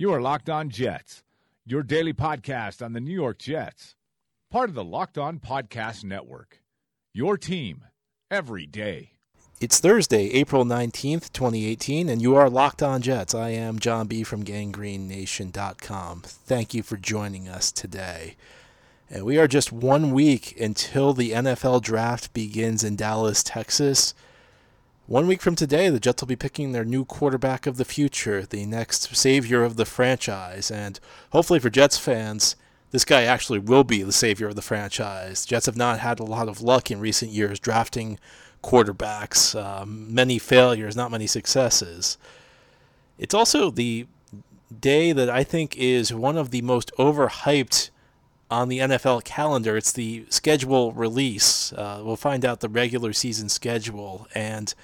You are Locked On Jets, your daily podcast on the New York Jets, part of the Locked On Podcast Network. Your team every day. It's Thursday, April 19th, 2018, and you are Locked On Jets. I am John B. from GangGreenNation.com. Thank you for joining us today. And we are just one week until the NFL draft begins in Dallas, Texas. One week from today, the Jets will be picking their new quarterback of the future, the next savior of the franchise. And hopefully for Jets fans, this guy actually will be the savior of the franchise. Jets have not had a lot of luck in recent years drafting quarterbacks, um, many failures, not many successes. It's also the day that I think is one of the most overhyped on the NFL calendar. It's the schedule release. Uh, we'll find out the regular season schedule. And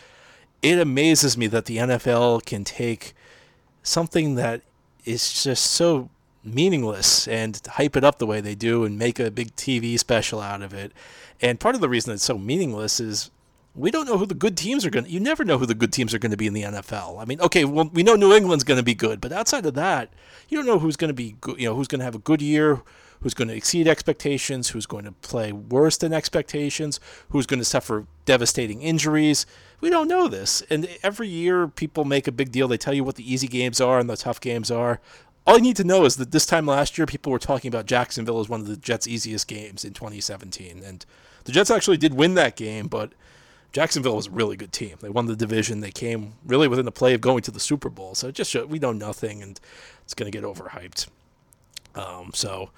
it amazes me that the NFL can take something that is just so meaningless and hype it up the way they do and make a big TV special out of it. And part of the reason it's so meaningless is we don't know who the good teams are going to you never know who the good teams are going to be in the NFL. I mean, okay, well we know New England's going to be good, but outside of that, you don't know who's going to be good, you know, who's going to have a good year, who's going to exceed expectations, who's going to play worse than expectations, who's going to suffer devastating injuries. We don't know this. And every year people make a big deal. They tell you what the easy games are and the tough games are. All you need to know is that this time last year, people were talking about Jacksonville as one of the Jets' easiest games in 2017. And the Jets actually did win that game, but Jacksonville was a really good team. They won the division. They came really within the play of going to the Super Bowl. So it just showed we know nothing, and it's going to get overhyped. Um, so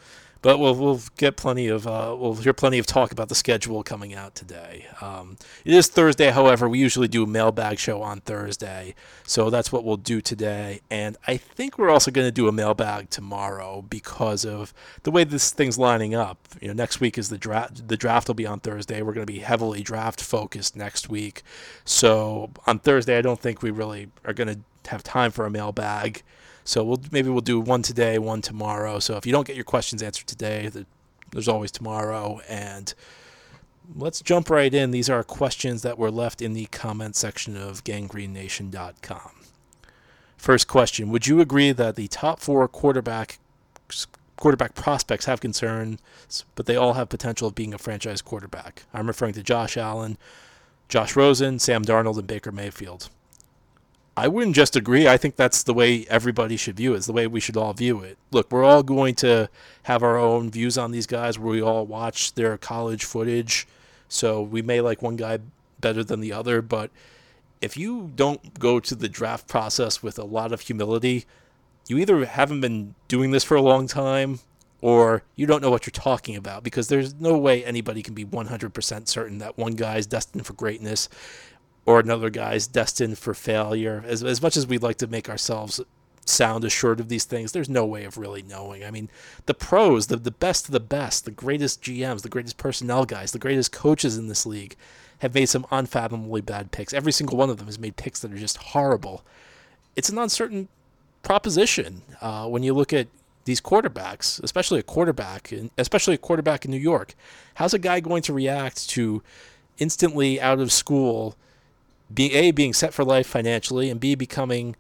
but we'll we'll get plenty of uh, we'll hear plenty of talk about the schedule coming out today. Um, it is Thursday, however. We usually do a mailbag show on Thursday, so that's what we'll do today. And I think we're also going to do a mailbag tomorrow because of the way this thing's lining up. You know, next week is the draft. The draft will be on Thursday. We're going to be heavily draft focused next week. So on Thursday, I don't think we really are going to have time for a mailbag. So we'll maybe we'll do one today, one tomorrow. So if you don't get your questions answered today, there's always tomorrow. And let's jump right in. These are questions that were left in the comment section of ganggreennation.com. First question: Would you agree that the top four quarterback quarterback prospects have concerns, but they all have potential of being a franchise quarterback? I'm referring to Josh Allen, Josh Rosen, Sam Darnold, and Baker Mayfield. I wouldn't just agree. I think that's the way everybody should view it. It's the way we should all view it. Look, we're all going to have our own views on these guys where we all watch their college footage. So we may like one guy better than the other, but if you don't go to the draft process with a lot of humility, you either haven't been doing this for a long time or you don't know what you're talking about because there's no way anybody can be 100% certain that one guy is destined for greatness or another guy's destined for failure. As, as much as we'd like to make ourselves sound assured of these things, there's no way of really knowing. I mean, the pros, the, the best of the best, the greatest GMs, the greatest personnel guys, the greatest coaches in this league have made some unfathomably bad picks. Every single one of them has made picks that are just horrible. It's an uncertain proposition uh, when you look at these quarterbacks, especially a quarterback, especially a quarterback in New York. How's a guy going to react to instantly out of school? Being a being set for life financially, and b becoming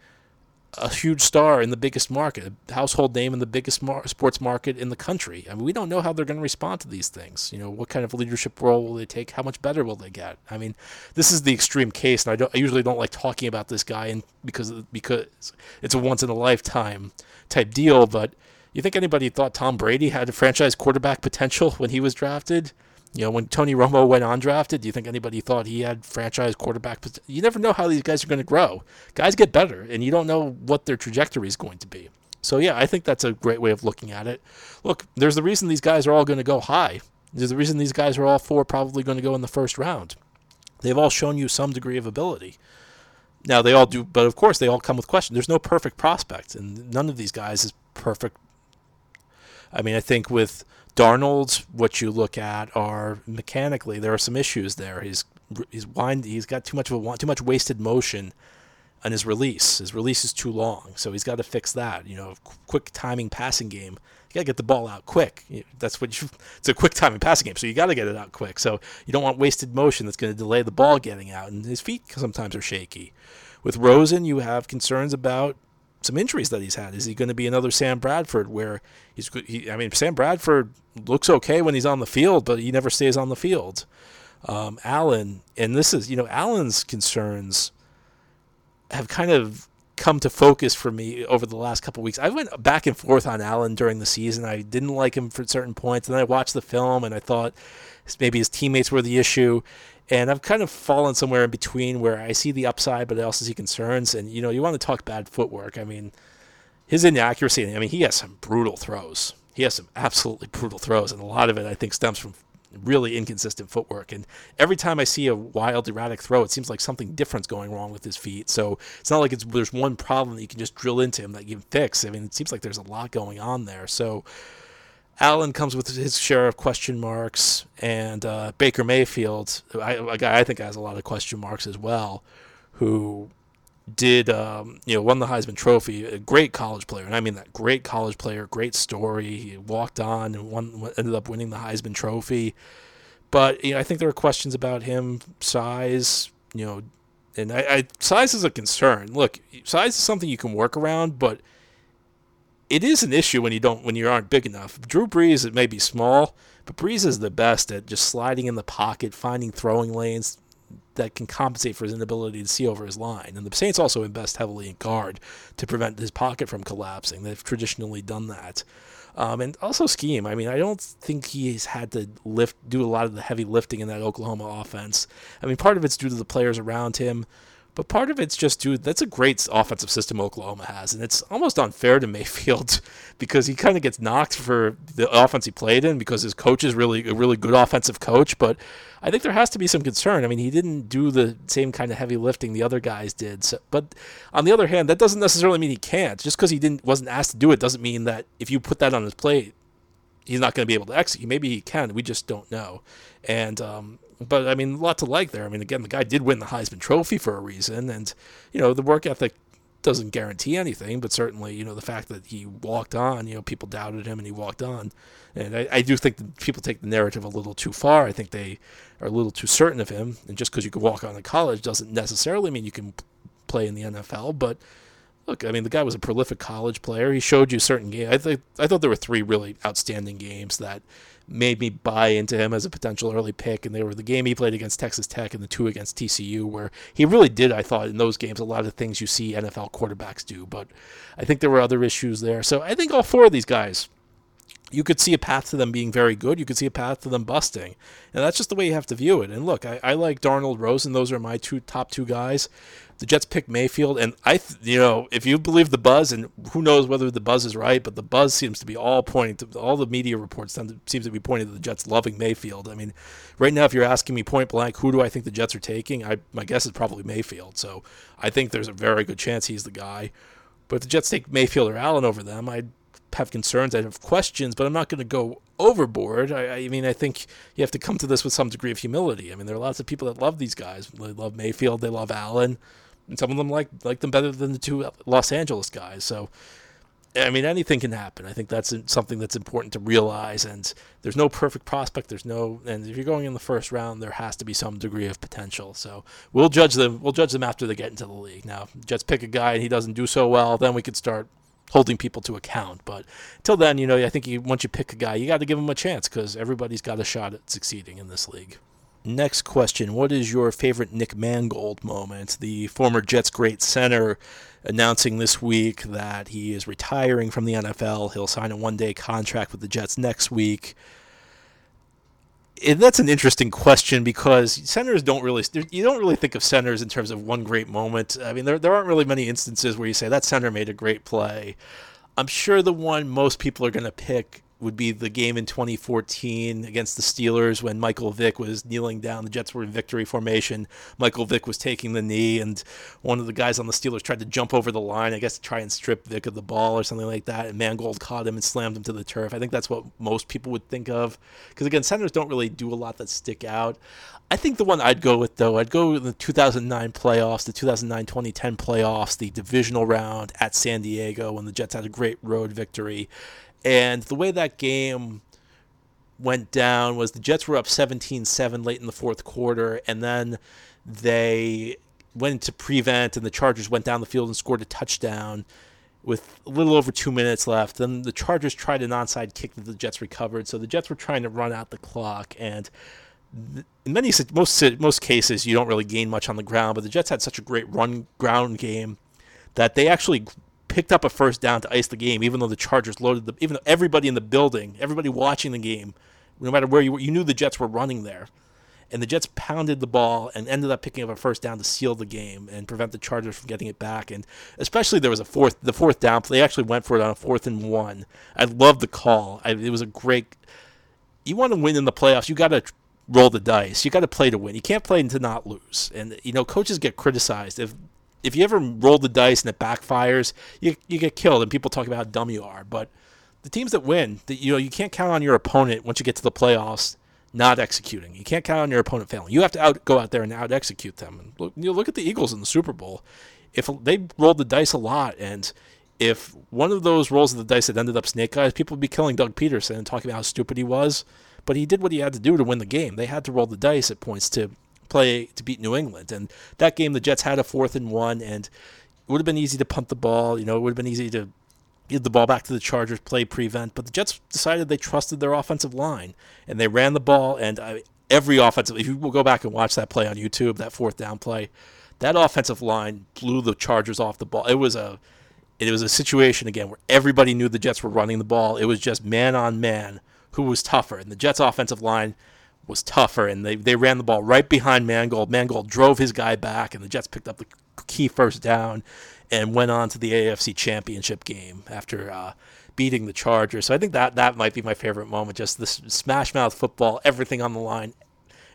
a huge star in the biggest market, a household name in the biggest mar- sports market in the country. I mean, we don't know how they're going to respond to these things. You know, what kind of leadership role will they take? How much better will they get? I mean, this is the extreme case, and I, don't, I usually don't like talking about this guy, and because because it's a once in a lifetime type deal. But you think anybody thought Tom Brady had a franchise quarterback potential when he was drafted? You know, when Tony Romo went undrafted, do you think anybody thought he had franchise quarterback? You never know how these guys are going to grow. Guys get better, and you don't know what their trajectory is going to be. So, yeah, I think that's a great way of looking at it. Look, there's the reason these guys are all going to go high. There's the reason these guys are all four probably going to go in the first round. They've all shown you some degree of ability. Now, they all do, but of course, they all come with questions. There's no perfect prospect, and none of these guys is perfect. I mean, I think with Darnold, what you look at are mechanically there are some issues there. He's he's wind he's got too much of a too much wasted motion on his release. His release is too long, so he's got to fix that. You know, quick timing passing game. You got to get the ball out quick. That's what you, it's a quick timing passing game, so you got to get it out quick. So you don't want wasted motion that's going to delay the ball getting out, and his feet sometimes are shaky. With Rosen, you have concerns about some injuries that he's had. Is he going to be another Sam Bradford where he's he, I mean Sam Bradford looks okay when he's on the field, but he never stays on the field. Um, Allen, and this is you know Allen's concerns have kind of come to focus for me over the last couple weeks. I went back and forth on Allen during the season. I didn't like him for certain points, and then I watched the film and I thought maybe his teammates were the issue. And I've kind of fallen somewhere in between where I see the upside, but I also see concerns. And you know, you want to talk bad footwork. I mean, his inaccuracy. I mean, he has some brutal throws. He has some absolutely brutal throws, and a lot of it I think stems from really inconsistent footwork. And every time I see a wild, erratic throw, it seems like something different's going wrong with his feet. So it's not like it's there's one problem that you can just drill into him that you can fix. I mean, it seems like there's a lot going on there. So Allen comes with his share of question marks, and uh, Baker Mayfield, a guy I think has a lot of question marks as well, who did um, you know won the Heisman Trophy, a great college player, and I mean that great college player, great story. He walked on and won, ended up winning the Heisman Trophy. But you know, I think there are questions about him, size, you know, and I, I size is a concern. Look, size is something you can work around, but it is an issue when you don't when you aren't big enough. Drew Brees it may be small, but Brees is the best at just sliding in the pocket, finding throwing lanes, that can compensate for his inability to see over his line. And the Saints also invest heavily in guard to prevent his pocket from collapsing. They've traditionally done that. Um, and also scheme. I mean, I don't think he's had to lift, do a lot of the heavy lifting in that Oklahoma offense. I mean, part of it's due to the players around him. But part of it's just, dude, that's a great offensive system Oklahoma has. And it's almost unfair to Mayfield because he kind of gets knocked for the offense he played in because his coach is really a really good offensive coach. But I think there has to be some concern. I mean, he didn't do the same kind of heavy lifting the other guys did. So, but on the other hand, that doesn't necessarily mean he can't. Just because he didn't wasn't asked to do it doesn't mean that if you put that on his plate, he's not going to be able to execute. Maybe he can. We just don't know. And um, but I mean, a lot to like there. I mean, again, the guy did win the Heisman Trophy for a reason, and you know, the work ethic doesn't guarantee anything, but certainly, you know, the fact that he walked on, you know, people doubted him and he walked on. And I, I do think that people take the narrative a little too far. I think they are a little too certain of him. And just because you can walk on in college doesn't necessarily mean you can play in the NFL. But look, I mean, the guy was a prolific college player. He showed you certain games. I, th- I thought there were three really outstanding games that made me buy into him as a potential early pick. And they were the game he played against Texas Tech and the two against TCU, where he really did, I thought, in those games, a lot of things you see NFL quarterbacks do. But I think there were other issues there. So I think all four of these guys you could see a path to them being very good. You could see a path to them busting. And that's just the way you have to view it. And look, I, I like Darnold Rosen. Those are my two top two guys. The Jets pick Mayfield. And I, th- you know, if you believe the buzz, and who knows whether the buzz is right, but the buzz seems to be all pointing to all the media reports seems to be pointing to the Jets loving Mayfield. I mean, right now, if you're asking me point blank, who do I think the Jets are taking? I, my guess is probably Mayfield. So I think there's a very good chance he's the guy. But if the Jets take Mayfield or Allen over them, I'd have concerns, I have questions, but I'm not going to go overboard. I, I, mean, I think you have to come to this with some degree of humility. I mean, there are lots of people that love these guys. They love Mayfield, they love Allen, and some of them like like them better than the two Los Angeles guys. So, I mean, anything can happen. I think that's something that's important to realize. And there's no perfect prospect. There's no, and if you're going in the first round, there has to be some degree of potential. So we'll judge them. We'll judge them after they get into the league. Now, Jets pick a guy and he doesn't do so well, then we could start holding people to account. But till then, you know, I think you, once you pick a guy, you got to give him a chance because everybody's got a shot at succeeding in this league. Next question What is your favorite Nick Mangold moment? The former Jets great center announcing this week that he is retiring from the NFL. He'll sign a one day contract with the Jets next week and that's an interesting question because centers don't really you don't really think of centers in terms of one great moment. I mean, there there aren't really many instances where you say that center made a great play. I'm sure the one most people are going to pick would be the game in 2014 against the Steelers when Michael Vick was kneeling down. The Jets were in victory formation. Michael Vick was taking the knee, and one of the guys on the Steelers tried to jump over the line, I guess, to try and strip Vick of the ball or something like that. And Mangold caught him and slammed him to the turf. I think that's what most people would think of. Because, again, centers don't really do a lot that stick out. I think the one I'd go with, though, I'd go with the 2009 playoffs, the 2009 2010 playoffs, the divisional round at San Diego when the Jets had a great road victory and the way that game went down was the Jets were up 17-7 late in the fourth quarter, and then they went into prevent, and the Chargers went down the field and scored a touchdown. with a little over two minutes left. Then the Chargers tried an onside kick that the Jets recovered. So the Jets were trying to run out the clock, and in many most most cases you don't really gain much on the ground. But the Jets had such a great run ground game that they actually picked up a first down to ice the game, even though the Chargers loaded the even though everybody in the building, everybody watching the game, no matter where you were, you knew the Jets were running there and the Jets pounded the ball and ended up picking up a first down to seal the game and prevent the Chargers from getting it back. And especially there was a fourth, the fourth down. They actually went for it on a fourth and one. I love the call. I, it was a great. You want to win in the playoffs, you got to roll the dice. You got to play to win. You can't play to not lose. And you know, coaches get criticized if if you ever roll the dice and it backfires, you you get killed. And people talk about how dumb you are, but the teams that win, the, you know, you can't count on your opponent once you get to the playoffs not executing. You can't count on your opponent failing. You have to out, go out there and out execute them. And look, you know, look at the Eagles in the Super Bowl. If they rolled the dice a lot, and if one of those rolls of the dice had ended up snake eyes, people would be killing Doug Pederson and talking about how stupid he was. But he did what he had to do to win the game. They had to roll the dice at points to play to beat New England. And that game, the Jets had a fourth and one, and it would have been easy to punt the ball. You know, it would have been easy to give the ball back to the Chargers, play prevent, but the Jets decided they trusted their offensive line and they ran the ball. And uh, every offensive, if you will go back and watch that play on YouTube, that fourth down play, that offensive line blew the Chargers off the ball. It was a it was a situation again where everybody knew the Jets were running the ball. It was just man on man who was tougher, and the Jets' offensive line was tougher, and they, they ran the ball right behind Mangold. Mangold drove his guy back, and the Jets picked up the key first down and went on to the AFC Championship game after uh, beating the Chargers. So I think that that might be my favorite moment. Just this smash mouth football, everything on the line,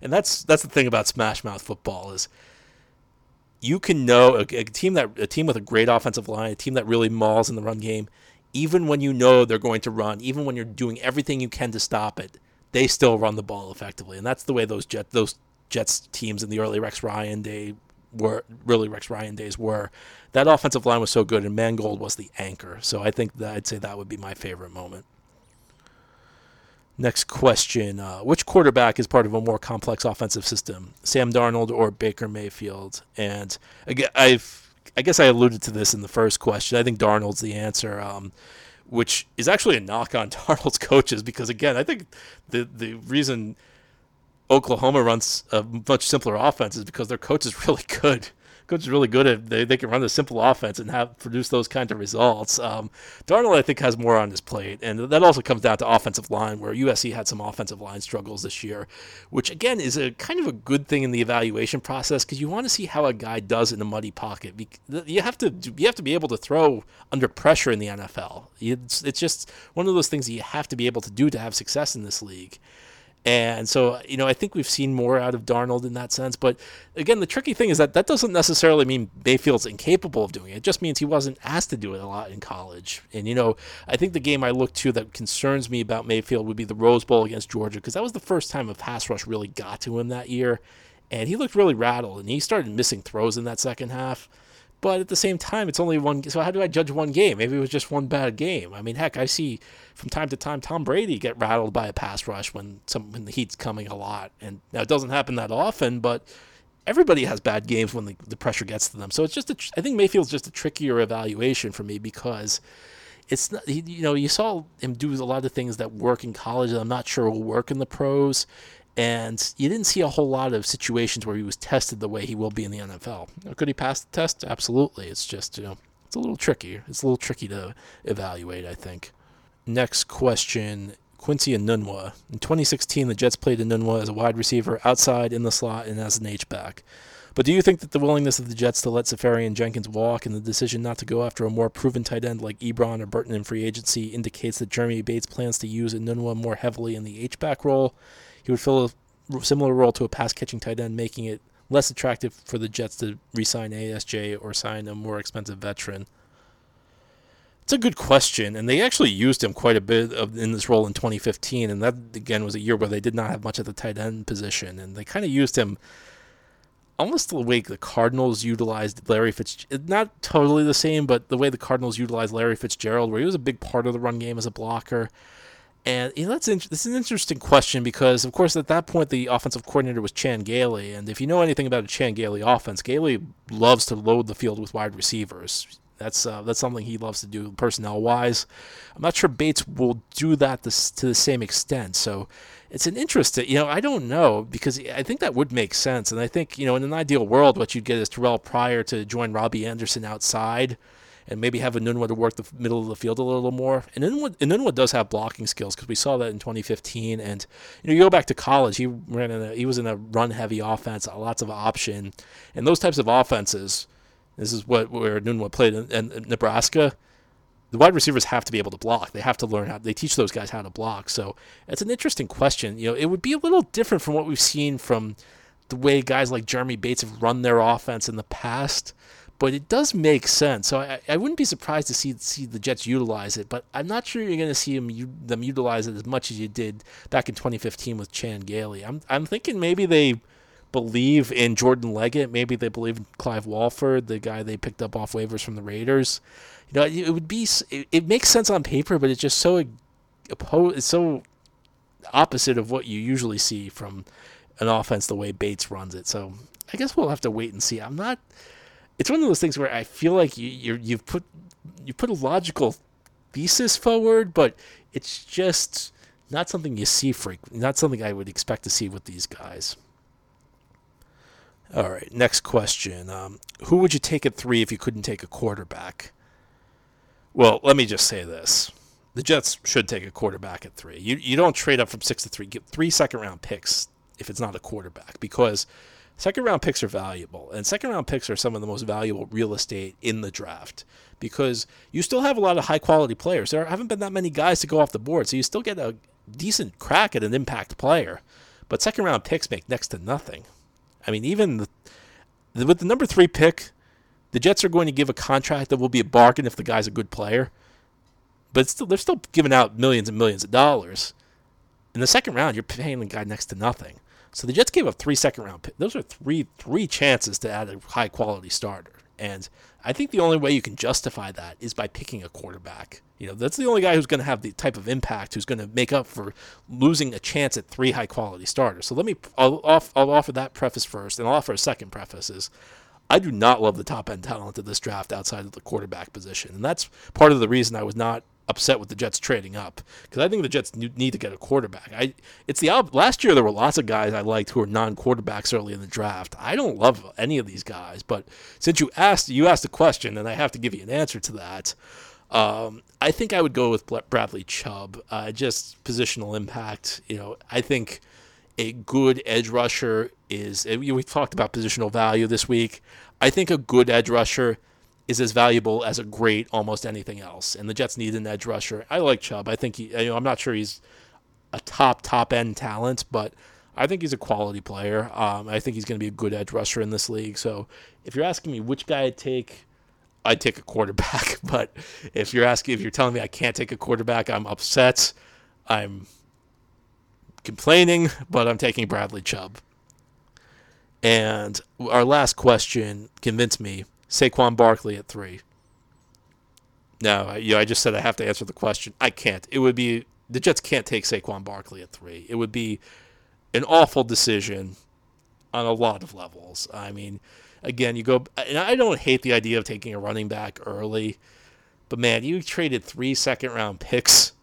and that's that's the thing about smash mouth football is you can know a, a team that a team with a great offensive line, a team that really mauls in the run game, even when you know they're going to run, even when you're doing everything you can to stop it, they still run the ball effectively, and that's the way those jet those Jets teams in the early Rex Ryan day were really Rex Ryan days were. That offensive line was so good, and Mangold was the anchor. So I think that I'd say that would be my favorite moment. Next question: uh, Which quarterback is part of a more complex offensive system, Sam Darnold or Baker Mayfield? And again, I've I guess I alluded to this in the first question. I think Darnold's the answer. Um, which is actually a knock on Darnold's coaches because again, I think the the reason Oklahoma runs a much simpler offense is because their coach is really good. Is really good at they, they can run a simple offense and have produce those kinds of results. Um, Darnold, I think, has more on his plate, and that also comes down to offensive line, where USC had some offensive line struggles this year, which again is a kind of a good thing in the evaluation process because you want to see how a guy does in a muddy pocket. You have to you have to be able to throw under pressure in the NFL. It's it's just one of those things that you have to be able to do to have success in this league. And so, you know, I think we've seen more out of Darnold in that sense. But again, the tricky thing is that that doesn't necessarily mean Mayfield's incapable of doing it. It just means he wasn't asked to do it a lot in college. And, you know, I think the game I look to that concerns me about Mayfield would be the Rose Bowl against Georgia, because that was the first time a pass rush really got to him that year. And he looked really rattled, and he started missing throws in that second half. But at the same time, it's only one. So how do I judge one game? Maybe it was just one bad game. I mean, heck, I see from time to time Tom Brady get rattled by a pass rush when some when the heat's coming a lot, and now it doesn't happen that often, but everybody has bad games when the, the pressure gets to them. So it's just a, I think Mayfield's just a trickier evaluation for me because it's not, you know you saw him do a lot of things that work in college that I'm not sure will work in the pros, and you didn't see a whole lot of situations where he was tested the way he will be in the NFL. Could he pass the test? Absolutely. It's just, you know, it's a little tricky. It's a little tricky to evaluate, I think. Next question Quincy Enunwa. In 2016, the Jets played Enunwa as a wide receiver outside in the slot and as an H-back. But do you think that the willingness of the Jets to let Seferian-Jenkins walk and the decision not to go after a more proven tight end like Ebron or Burton in free agency indicates that Jeremy Bates plans to use Enunwa more heavily in the H-back role? He would fill a similar role to a pass catching tight end, making it less attractive for the Jets to re sign ASJ or sign a more expensive veteran. It's a good question, and they actually used him quite a bit of, in this role in 2015, and that again was a year where they did not have much at the tight end position, and they kind of used him almost the way the Cardinals utilized Larry Fitzgerald. Not totally the same, but the way the Cardinals utilized Larry Fitzgerald, where he was a big part of the run game as a blocker. And you know, that's in, this is an interesting question because, of course, at that point the offensive coordinator was Chan Gailey, and if you know anything about a Chan Gailey offense, Gailey loves to load the field with wide receivers. That's uh, that's something he loves to do personnel wise. I'm not sure Bates will do that this, to the same extent. So it's an interesting, you know, I don't know because I think that would make sense. And I think, you know, in an ideal world, what you'd get is Terrell Pryor to join Robbie Anderson outside and maybe have Enunwa to work the middle of the field a little more. And Enunwa, does have blocking skills because we saw that in 2015. And you know, you go back to college, he ran in a, he was in a run heavy offense, lots of option, and those types of offenses. This is what where Enunwa played in, in Nebraska. The wide receivers have to be able to block. They have to learn how. They teach those guys how to block. So it's an interesting question. You know, it would be a little different from what we've seen from the way guys like Jeremy Bates have run their offense in the past but it does make sense. So I, I wouldn't be surprised to see see the Jets utilize it, but I'm not sure you're going to see them, them utilize it as much as you did back in 2015 with Chan Gailey. I'm I'm thinking maybe they believe in Jordan Leggett, maybe they believe in Clive Walford, the guy they picked up off waivers from the Raiders. You know, it would be it, it makes sense on paper, but it's just so opposed, it's so opposite of what you usually see from an offense the way Bates runs it. So I guess we'll have to wait and see. I'm not it's one of those things where I feel like you you you've put you put a logical thesis forward, but it's just not something you see. Not something I would expect to see with these guys. All right, next question. Um, who would you take at three if you couldn't take a quarterback? Well, let me just say this: the Jets should take a quarterback at three. You you don't trade up from six to three. Get three second round picks if it's not a quarterback because Second round picks are valuable, and second round picks are some of the most valuable real estate in the draft because you still have a lot of high quality players. There haven't been that many guys to go off the board, so you still get a decent crack at an impact player. But second round picks make next to nothing. I mean, even the, with the number three pick, the Jets are going to give a contract that will be a bargain if the guy's a good player. But still, they're still giving out millions and millions of dollars. In the second round, you're paying the guy next to nothing. So the Jets gave up three second round picks. Those are three three chances to add a high quality starter. And I think the only way you can justify that is by picking a quarterback. You know, that's the only guy who's going to have the type of impact who's going to make up for losing a chance at three high quality starters. So let me I'll, off, I'll offer that preface first, and I'll offer a second preface is I do not love the top end talent of this draft outside of the quarterback position, and that's part of the reason I was not upset with the Jets trading up because I think the Jets need to get a quarterback. I it's the last year there were lots of guys I liked who were non-quarterbacks early in the draft. I don't love any of these guys, but since you asked you asked a question and I have to give you an answer to that. Um, I think I would go with Bradley Chubb. Uh, just positional impact. You know, I think a good edge rusher is. We talked about positional value this week. I think a good edge rusher is as valuable as a great almost anything else. And the Jets need an edge rusher. I like Chubb. I think he, you know, I'm not sure he's a top top end talent, but I think he's a quality player. Um, I think he's going to be a good edge rusher in this league. So if you're asking me which guy I'd take, I'd take a quarterback. But if you're asking, if you're telling me I can't take a quarterback, I'm upset. I'm complaining, but I'm taking Bradley Chubb. And our last question convinced me Saquon Barkley at three. No, you know, I just said I have to answer the question. I can't. It would be the Jets can't take Saquon Barkley at three. It would be an awful decision on a lot of levels. I mean, again, you go, and I don't hate the idea of taking a running back early, but man, you traded three second round picks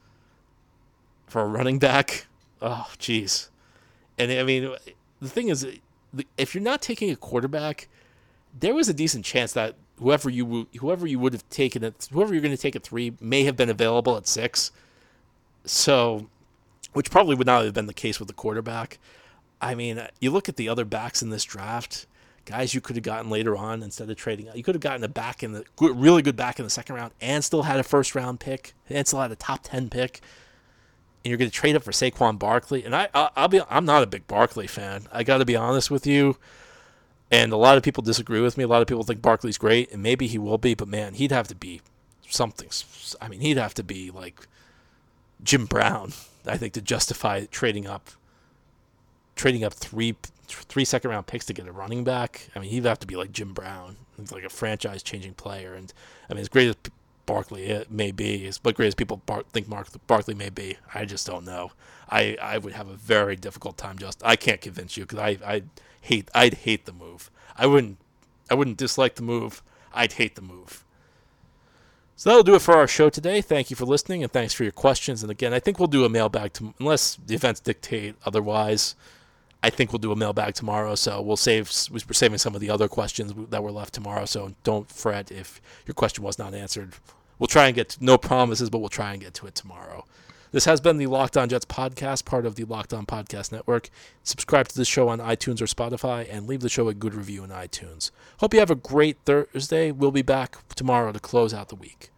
for a running back. Oh, jeez. And I mean, the thing is, if you're not taking a quarterback, there was a decent chance that whoever you whoever you would have taken it, whoever you're going to take at three may have been available at six. So, which probably would not have been the case with the quarterback. I mean, you look at the other backs in this draft, guys you could have gotten later on instead of trading. You could have gotten a back in the really good back in the second round and still had a first round pick and still had a top ten pick. And you're going to trade up for Saquon Barkley, and I, I'll be, I'm not a big Barkley fan. I got to be honest with you. And a lot of people disagree with me. A lot of people think Barkley's great, and maybe he will be, but man, he'd have to be something. I mean, he'd have to be like Jim Brown, I think, to justify trading up, trading up three three second round picks to get a running back. I mean, he'd have to be like Jim Brown, He's like a franchise changing player. And I mean, as great as Barkley may be, as great as people bar- think Mark Barkley may be, I just don't know. I I would have a very difficult time. Just I can't convince you because I I hate I'd hate the move. I wouldn't I wouldn't dislike the move. I'd hate the move. So that'll do it for our show today. Thank you for listening and thanks for your questions. And again, I think we'll do a mailbag to, unless the events dictate otherwise. I think we'll do a mailbag tomorrow. So we'll save we're saving some of the other questions that were left tomorrow. So don't fret if your question was not answered. We'll try and get to, no promises, but we'll try and get to it tomorrow. This has been the Locked On Jets podcast, part of the Locked On Podcast Network. Subscribe to the show on iTunes or Spotify and leave the show a good review in iTunes. Hope you have a great Thursday. We'll be back tomorrow to close out the week.